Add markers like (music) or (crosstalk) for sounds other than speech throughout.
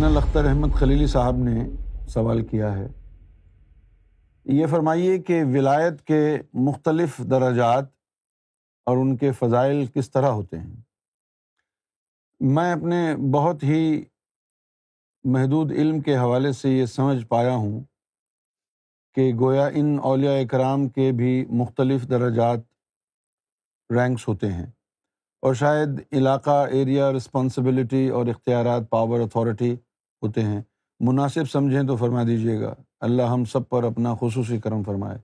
general Akhtar Ahmad خلیلی صاحب نے سوال کیا ہے یہ فرمائیے کہ ولایت کے مختلف درجات اور ان کے فضائل کس طرح ہوتے ہیں میں اپنے بہت ہی محدود علم کے حوالے سے یہ سمجھ پایا ہوں کہ گویا ان اولیاء کرام کے بھی مختلف درجات رینکس ہوتے ہیں اور شاید علاقہ ایریا رسپانسبلٹی اور اختیارات پاور اتھارٹی ہوتے ہیں مناسب سمجھیں تو فرما دیجیے گا اللہ ہم سب پر اپنا خصوصی کرم فرمائے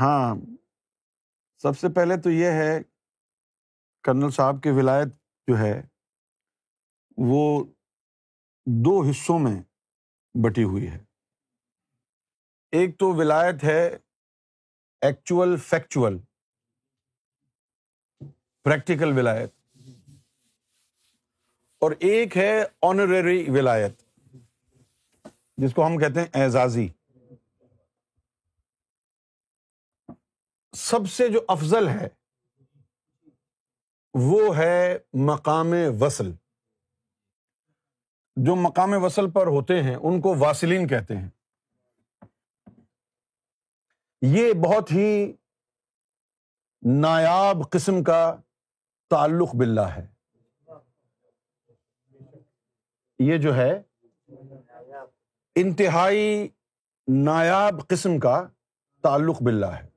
ہاں سب سے پہلے تو یہ ہے کرنل صاحب کی ولایت جو ہے وہ دو حصوں میں بٹی ہوئی ہے ایک تو ولایت ہے ایکچوئل فیکچول پریکٹیکل ولایت اور ایک ہے آنریری ولایت جس کو ہم کہتے ہیں اعزازی سب سے جو افضل ہے وہ ہے مقام وصل جو مقام وصل پر ہوتے ہیں ان کو واسلین کہتے ہیں یہ بہت ہی نایاب قسم کا تعلق باللہ ہے یہ جو ہے انتہائی نایاب قسم کا تعلق باللہ ہے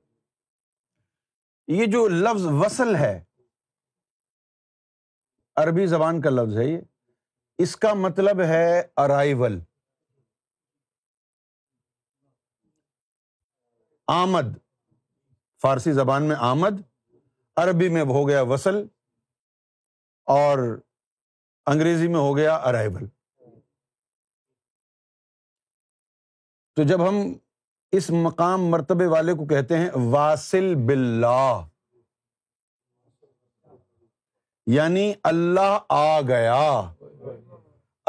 یہ جو لفظ وصل ہے عربی زبان کا لفظ ہے یہ اس کا مطلب ہے ارائیول آمد فارسی زبان میں آمد عربی میں ہو گیا وصل اور انگریزی میں ہو گیا ارائیول تو جب ہم اس مقام مرتبے والے کو کہتے ہیں واسل باللہ یعنی اللہ آ گیا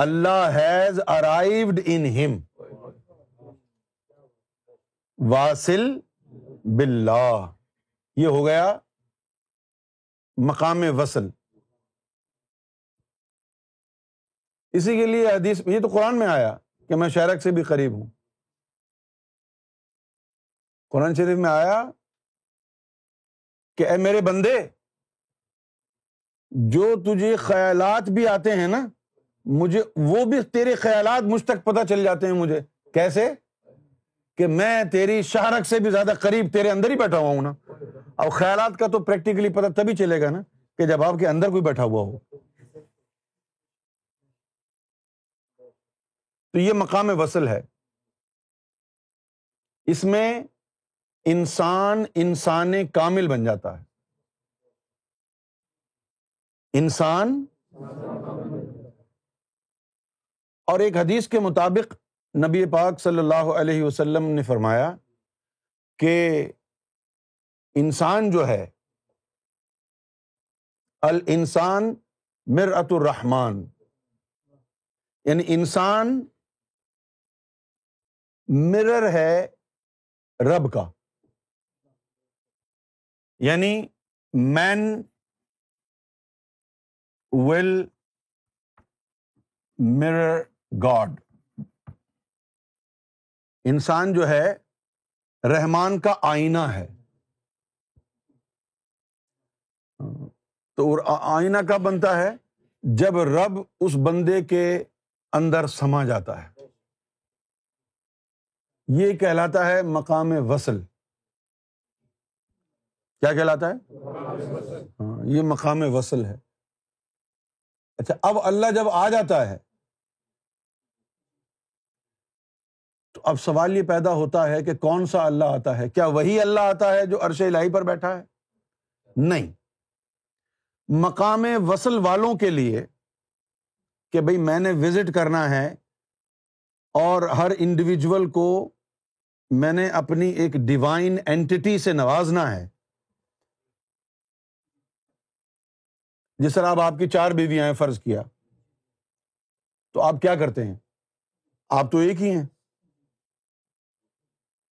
اللہ ہیز ارائیوڈ ان ہم واسل بلا یہ ہو گیا مقام وصل اسی کے لیے حدیث یہ تو قرآن میں آیا کہ میں شاہ سے بھی قریب ہوں قرآن شریف میں آیا کہ اے میرے بندے جو تجھے خیالات بھی آتے ہیں نا مجھے وہ بھی تیرے خیالات مجھ تک پتہ چل جاتے ہیں مجھے کیسے کہ میں تیری شہرک سے بھی زیادہ قریب تیرے اندر ہی بیٹھا ہوا ہوں نا اور خیالات کا تو پریکٹیکلی پتہ تبھی چلے گا نا کہ جب آپ کے اندر کوئی بیٹھا ہوا ہو تو یہ مقام وصل ہے اس میں انسان انسان کامل بن جاتا ہے انسان اور ایک حدیث کے مطابق نبی پاک صلی اللہ علیہ وسلم نے فرمایا کہ انسان جو ہے ال انسان ات الرحمان یعنی انسان مرر ہے رب کا یعنی مین ول مرر گاڈ انسان جو ہے رحمان کا آئینہ ہے تو آئینہ کا بنتا ہے جب رب اس بندے کے اندر سما جاتا ہے یہ کہلاتا ہے مقام وصل کیا کہلاتا ہے ہاں یہ مقام وصل ہے اچھا اب اللہ جب آ جاتا ہے تو اب سوال یہ پیدا ہوتا ہے کہ کون سا اللہ آتا ہے کیا وہی اللہ آتا ہے جو عرش الہی پر بیٹھا ہے نہیں مقام وصل والوں کے لیے کہ بھائی میں نے وزٹ کرنا ہے اور ہر انڈیویجول کو میں نے اپنی ایک ڈیوائن اینٹی سے نوازنا ہے جس طرح آپ آپ کی چار بیویاں ہیں فرض کیا تو آپ کیا کرتے ہیں آپ تو ایک ہی ہیں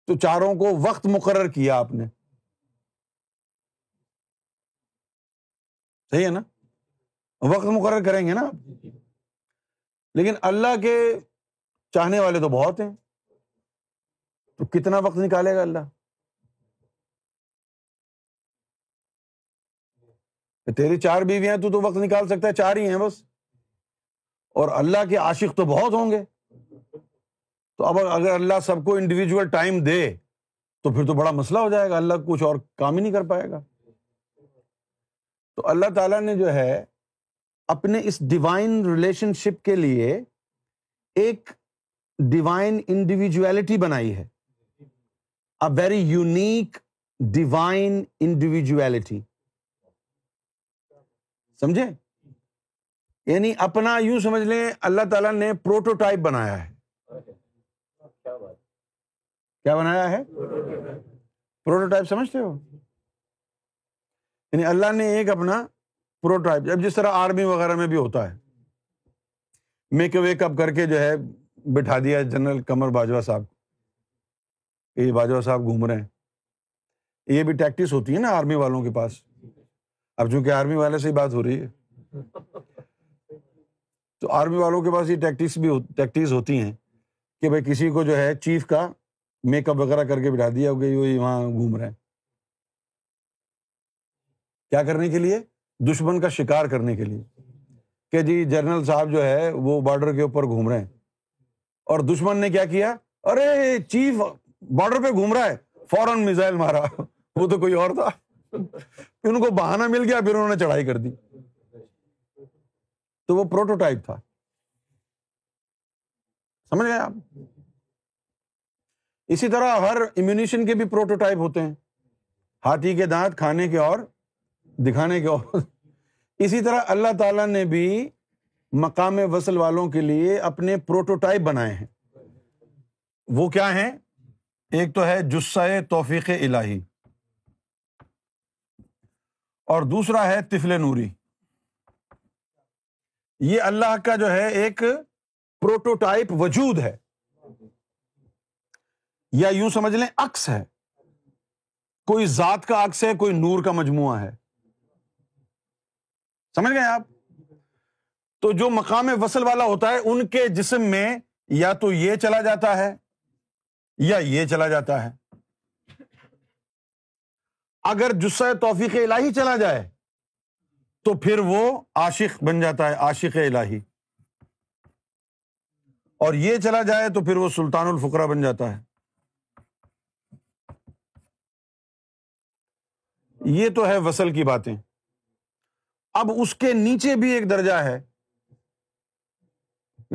تو چاروں کو وقت مقرر کیا آپ نے صحیح ہے نا وقت مقرر کریں گے نا آپ لیکن اللہ کے چاہنے والے تو بہت ہیں تو کتنا وقت نکالے گا اللہ تیری چار بیوی ہیں تو تو وقت نکال سکتا ہے چار ہی ہیں بس اور اللہ کے عاشق تو بہت ہوں گے تو اب اگر اللہ سب کو انڈیویجل ٹائم دے تو پھر تو بڑا مسئلہ ہو جائے گا اللہ کچھ اور کام ہی نہیں کر پائے گا تو اللہ تعالیٰ نے جو ہے اپنے اس ڈیوائن ریلیشن شپ کے لیے ایک ڈیوائن انڈیویجویلٹی بنائی ہے ویری یونیک ڈیوائن انڈیویجویلٹی سمجھے یعنی اپنا یوں سمجھ لیں اللہ تعالیٰ نے پروٹوٹائپ بنایا ہے کیا بنایا ہے پروٹوٹائپ سمجھتے ہو یعنی اللہ نے ایک اپنا پروٹوٹائپ اب جس طرح آرمی وغیرہ میں بھی ہوتا ہے میک ویک اپ کر کے جو ہے بٹھا دیا جنرل کمر باجوہ صاحب کو کہ یہ باجوہ صاحب گھوم رہے ہیں یہ بھی ٹیکٹس ہوتی ہے نا آرمی والوں کے پاس اب چونکہ آرمی والے سے ہی بات ہو رہی ہے تو آرمی والوں کے پاس یہ ٹیکٹس بھی ٹیکٹس ہوتی ہیں کہ بھائی کسی کو جو ہے چیف کا میک اپ وغیرہ کر کے بٹھا دیا ہو گیا وہاں گھوم رہے ہیں کیا کرنے کے لیے دشمن کا شکار کرنے کے لیے کہ جی جنرل صاحب جو ہے وہ بارڈر کے اوپر گھوم رہے ہیں اور دشمن نے کیا کیا ارے چیف بارڈر پہ گھوم رہا ہے فوراً میزائل مارا وہ تو کوئی اور تھا ان کو بہانا مل گیا پھر انہوں نے چڑھائی کر دی تو وہ تھا سمجھ گئے آپ اسی طرح ہر امیونیشن کے بھی پروٹوٹائپ ہوتے ہیں ہاتھی کے دانت کھانے کے اور دکھانے کے اور اسی طرح اللہ تعالیٰ نے بھی مقام وصل والوں کے لیے اپنے پروٹوٹائپ بنائے ہیں وہ کیا ہیں ایک تو ہے جسے توفیق الہی اور دوسرا ہے تفل نوری یہ اللہ کا جو ہے ایک پروٹوٹائپ وجود ہے یا یوں سمجھ لیں اکس ہے کوئی ذات کا اکس ہے کوئی نور کا مجموعہ ہے سمجھ گئے آپ تو جو مقام وصل والا ہوتا ہے ان کے جسم میں یا تو یہ چلا جاتا ہے یا یہ چلا جاتا ہے اگر جسہ توفیق الہی چلا جائے تو پھر وہ عاشق بن جاتا ہے عاشق الہی اور یہ چلا جائے تو پھر وہ سلطان الفقرا بن جاتا ہے یہ تو ہے وصل کی باتیں اب اس کے نیچے بھی ایک درجہ ہے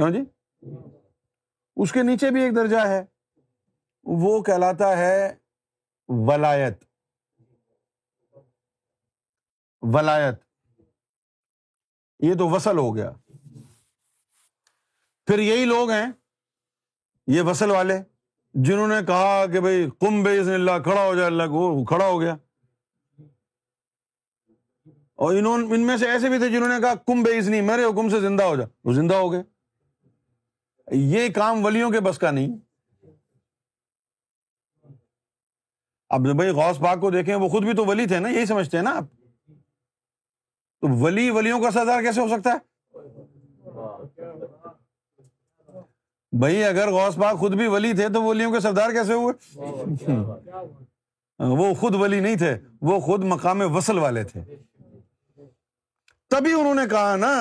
ہاں جی اس کے نیچے بھی ایک درجہ ہے وہ کہلاتا ہے ولایت ولایت یہ تو وصل ہو گیا پھر یہی لوگ ہیں یہ وصل والے جنہوں نے کہا کہ بھائی کم بے اللہ کھڑا ہو جائے اللہ وہ کھڑا ہو گیا اور انہوں ان میں سے ایسے بھی تھے جنہوں نے کہا کم نہیں میرے حکم سے زندہ ہو جا وہ زندہ ہو گئے یہ کام ولیوں کے بس کا نہیں اب بھائی غوث پاک کو دیکھیں وہ خود بھی تو ولی تھے نا یہی سمجھتے ہیں نا آپ تو ولی ولیوں کا سردار کیسے ہو سکتا ہے بھائی اگر غوث پاک خود بھی ولی تھے تو ولیوں کے سردار کیسے ہوئے (laughs) وہ خود ولی نہیں تھے وہ خود مقام وصل والے تھے تبھی انہوں نے کہا نا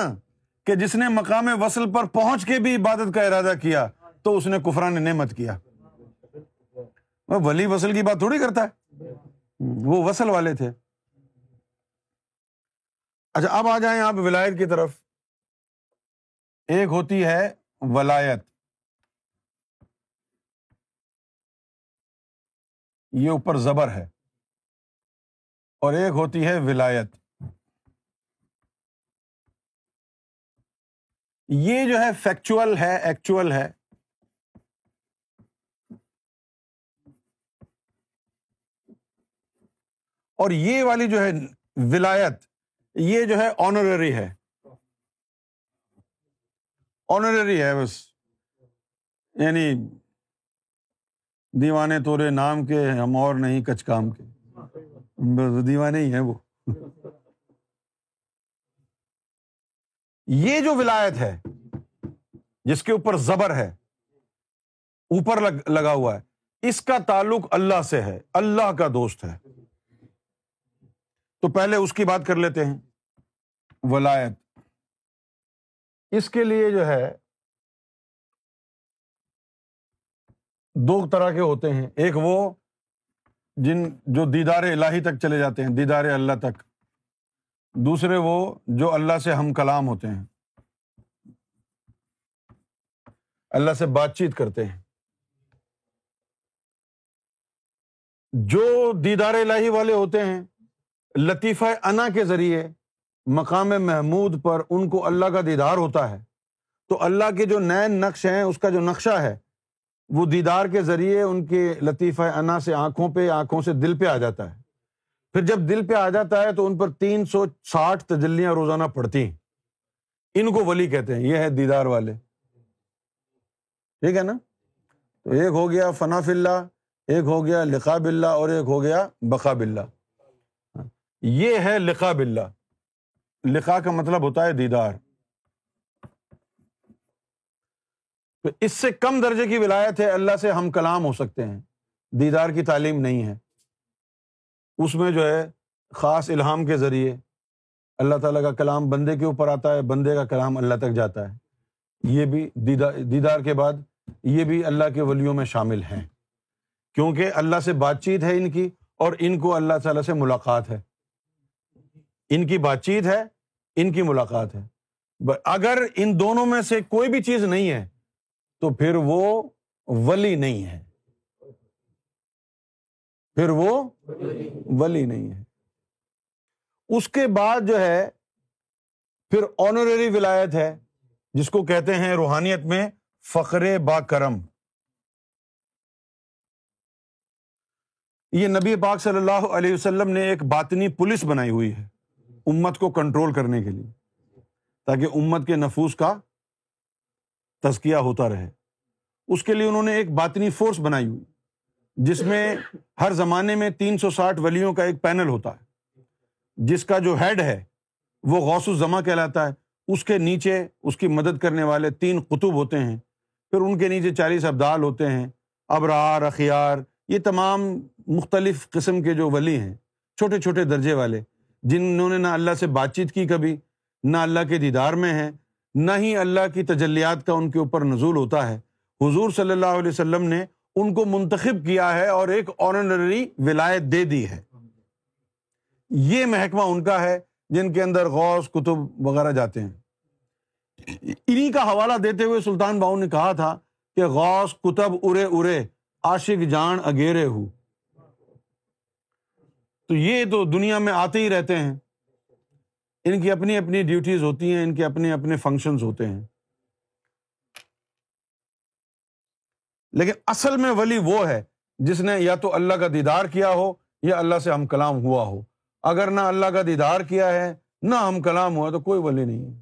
کہ جس نے مقام وصل پر پہنچ کے بھی عبادت کا ارادہ کیا تو اس نے کفران نعمت کیا ولی وسل کی بات تھوڑی کرتا ہے وہ وصل والے تھے اچھا اب آ جائیں آپ ولایت کی طرف ایک ہوتی ہے ولایت یہ اوپر زبر ہے اور ایک ہوتی ہے ولایت یہ جو ہے فیکچوئل ہے ایکچوئل ہے اور یہ والی جو ہے ولایت یہ جو ہے ہے ہے بس یعنی دیوانے تو رے نام کے ہم اور نہیں کچھ کام کے دیوانے ہی ہیں وہ یہ جو ولایت ہے جس کے اوپر زبر ہے اوپر لگا ہوا ہے اس کا تعلق اللہ سے ہے اللہ کا دوست ہے تو پہلے اس کی بات کر لیتے ہیں ولایت اس کے لیے جو ہے دو طرح کے ہوتے ہیں ایک وہ جن جو دیدار الہی تک چلے جاتے ہیں دیدار اللہ تک دوسرے وہ جو اللہ سے ہم کلام ہوتے ہیں اللہ سے بات چیت کرتے ہیں جو دیدار الہی والے ہوتے ہیں لطیفہ انا کے ذریعے مقام محمود پر ان کو اللہ کا دیدار ہوتا ہے تو اللہ کے جو نئے نقش ہیں اس کا جو نقشہ ہے وہ دیدار کے ذریعے ان کے لطیفہ انا سے آنکھوں پہ آنکھوں سے دل پہ آ جاتا ہے پھر جب دل پہ آ جاتا ہے تو ان پر تین سو ساٹھ تجلیاں روزانہ پڑتی ہیں ان کو ولی کہتے ہیں یہ ہے دیدار والے ٹھیک ہے نا تو ایک ہو گیا فنا فلّہ ایک ہو گیا لکھا اللہ اور ایک ہو گیا بقاب اللہ یہ ہے لکھا بلّہ لکھا کا مطلب ہوتا ہے دیدار تو اس سے کم درجے کی ولایت ہے اللہ سے ہم کلام ہو سکتے ہیں دیدار کی تعلیم نہیں ہے اس میں جو ہے خاص الہام کے ذریعے اللہ تعالیٰ کا کلام بندے کے اوپر آتا ہے بندے کا کلام اللہ تک جاتا ہے یہ بھی دیدار کے بعد یہ بھی اللہ کے ولیوں میں شامل ہیں کیونکہ اللہ سے بات چیت ہے ان کی اور ان کو اللہ تعالیٰ سے ملاقات ہے ان کی بات چیت ہے ان کی ملاقات ہے اگر ان دونوں میں سے کوئی بھی چیز نہیں ہے تو پھر وہ ولی نہیں ہے پھر وہ ولی نہیں ہے اس کے بعد جو ہے پھر آنریری ولایت ہے جس کو کہتے ہیں روحانیت میں فخر با کرم یہ نبی پاک صلی اللہ علیہ وسلم نے ایک باطنی پولیس بنائی ہوئی ہے امت کو کنٹرول کرنے کے لیے تاکہ امت کے نفوذ کا تزکیہ ہوتا رہے اس کے لیے انہوں نے ایک باطنی فورس بنائی ہوئی جس میں ہر زمانے میں تین سو ساٹھ ولیوں کا ایک پینل ہوتا ہے جس کا جو ہیڈ ہے وہ غوث الزما کہلاتا ہے اس کے نیچے اس کی مدد کرنے والے تین قطب ہوتے ہیں پھر ان کے نیچے چالیس ابدال ہوتے ہیں ابرار اخیار یہ تمام مختلف قسم کے جو ولی ہیں چھوٹے چھوٹے درجے والے جنہوں نے نہ اللہ سے بات چیت کی کبھی نہ اللہ کے دیدار میں ہیں نہ ہی اللہ کی تجلیات کا ان کے اوپر نزول ہوتا ہے حضور صلی اللہ علیہ وسلم نے ان کو منتخب کیا ہے اور ایک آنری ولایت دے دی ہے یہ محکمہ ان کا ہے جن کے اندر غوث کتب وغیرہ جاتے ہیں انہیں کا حوالہ دیتے ہوئے سلطان باؤ نے کہا تھا کہ غوث کتب ارے ارے عاشق جان اگیرے ہو تو یہ تو دنیا میں آتے ہی رہتے ہیں ان کی اپنی اپنی ڈیوٹیز ہوتی ہیں ان کے اپنے اپنے فنکشنز ہوتے ہیں لیکن اصل میں ولی وہ ہے جس نے یا تو اللہ کا دیدار کیا ہو یا اللہ سے ہم کلام ہوا ہو اگر نہ اللہ کا دیدار کیا ہے نہ ہم کلام ہوا تو کوئی ولی نہیں ہے